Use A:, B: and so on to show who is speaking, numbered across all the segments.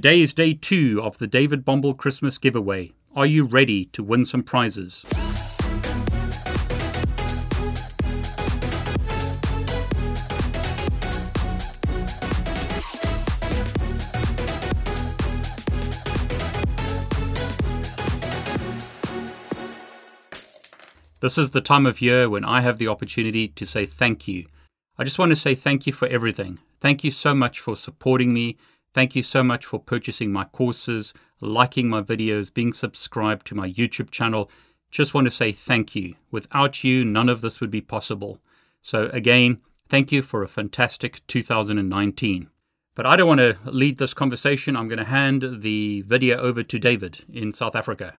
A: Today is day two of the David Bombal Christmas giveaway. Are you ready to win some prizes? This is the time of year when I have the opportunity to say thank you. I just want to say thank you for everything. Thank you so much for supporting me. Thank you so much for purchasing my courses, liking my videos, being subscribed to my YouTube channel. Just want to say thank you. Without you, none of this would be possible. So, again, thank you for a fantastic 2019. But I don't want to lead this conversation. I'm going to hand the video over to David in South Africa.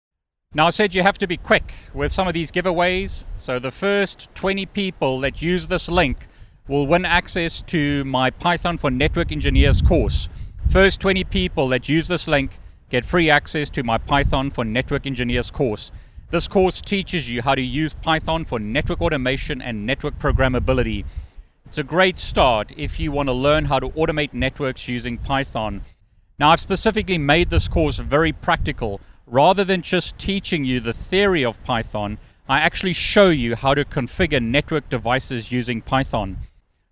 A: Now, I said you have to be quick with some of these giveaways. So, the first 20 people that use this link will win access to my Python for Network Engineers course. First 20 people that use this link get free access to my Python for Network Engineers course. This course teaches you how to use Python for network automation and network programmability. It's a great start if you want to learn how to automate networks using Python. Now, I've specifically made this course very practical. Rather than just teaching you the theory of Python, I actually show you how to configure network devices using Python.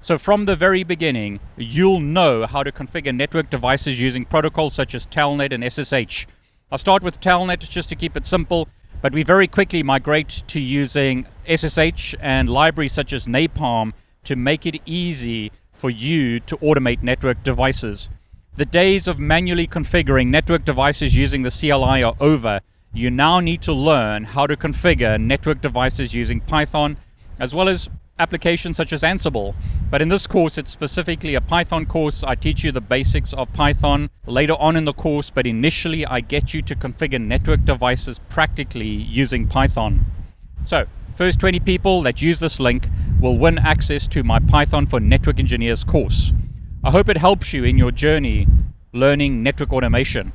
A: So from the very beginning, you'll know how to configure network devices using protocols such as Telnet and SSH. I'll start with Telnet just to keep it simple, but we very quickly migrate to using SSH and libraries such as Napalm to make it easy for you to automate network devices. The days of manually configuring network devices using the CLI are over. You now need to learn how to configure network devices using Python, as well as applications such as Ansible. But in this course, it's specifically a Python course. I teach you the basics of Python later on in the course, but initially I get you to configure network devices practically using Python. So, first 20 people that use this link will win access to my Python for Network Engineers course. I hope it helps you in your journey learning network automation.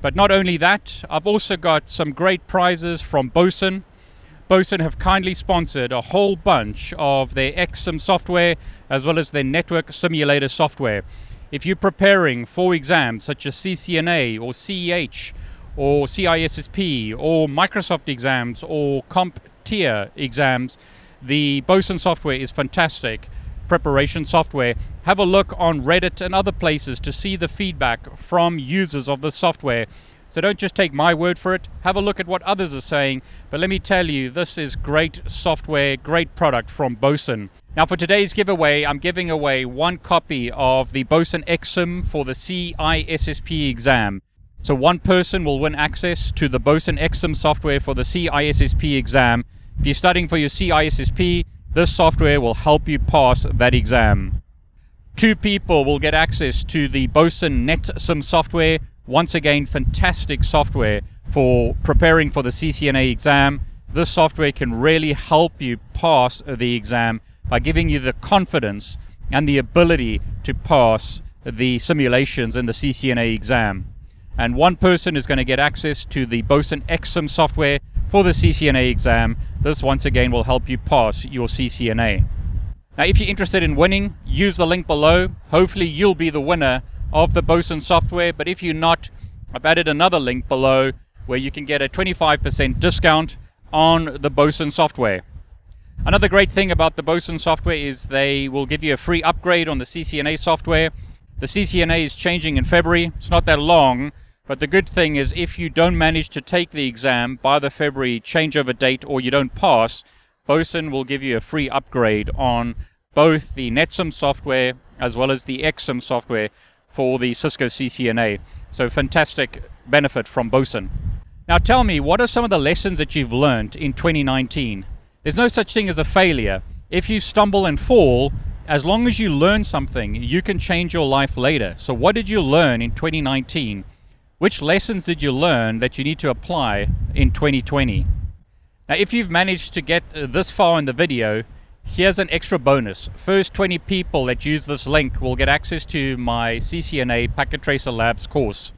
A: But not only that, I've also got some great prizes from Boson. Boson have kindly sponsored a whole bunch of their ExSim software as well as their network simulator software. If you're preparing for exams such as CCNA or CEH or CISSP or Microsoft exams or CompTIA exams, the Boson software is fantastic preparation software. Have a look on Reddit and other places to see the feedback from users of the software so don't just take my word for it, have a look at what others are saying. But let me tell you, this is great software, great product from Boson. Now, for today's giveaway, I'm giving away one copy of the Boson ExSim for the CISSP exam. So, one person will win access to the Boson ExSim software for the CISSP exam. If you're studying for your CISSP, this software will help you pass that exam. Two people will get access to the Boson NetSIM software once again, fantastic software for preparing for the CCNA exam. This software can really help you pass the exam by giving you the confidence and the ability to pass the simulations in the CCNA exam. And one person is going to get access to the Boson ExSim software for the CCNA exam. This once again will help you pass your CCNA. Now, if you're interested in winning, use the link below. Hopefully, you'll be the winner of the Boson software. But if you're not, I've added another link below where you can get a 25% discount on the Boson software. Another great thing about the Boson software is they will give you a free upgrade on the CCNA software. The CCNA is changing in February. It's not that long, but the good thing is if you don't manage to take the exam by the February changeover date or you don't pass, Boson will give you a free upgrade on both the NetSIM software as well as the ExSim software for the Cisco CCNA. So fantastic benefit from Boson. Now tell me, what are some of the lessons that you've learned in 2019? There's no such thing as a failure. If you stumble and fall, as long as you learn something, you can change your life later. So, what did you learn in 2019? Which lessons did you learn that you need to apply in 2020? Now, if you've managed to get uh, this far in the video, here's an extra bonus. First 20 people that use this link will get access to my CCNA Packet Tracer Labs course.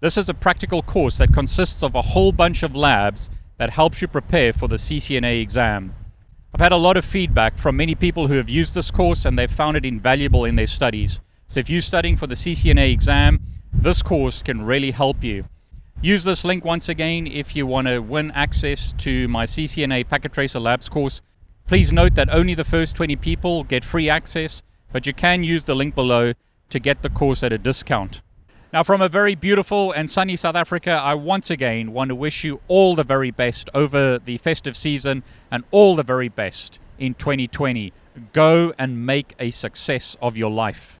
A: This is a practical course that consists of a whole bunch of labs that helps you prepare for the CCNA exam. I've had a lot of feedback from many people who have used this course and they've found it invaluable in their studies. So if you're studying for the CCNA exam, this course can really help you. Use this link once again if you want to win access to my CCNA Packet Tracer Labs course. Please note that only the first 20 people get free access, but you can use the link below to get the course at a discount. Now, from a very beautiful and sunny South Africa, I once again want to wish you all the very best over the festive season and all the very best in 2020. Go and make a success of your life.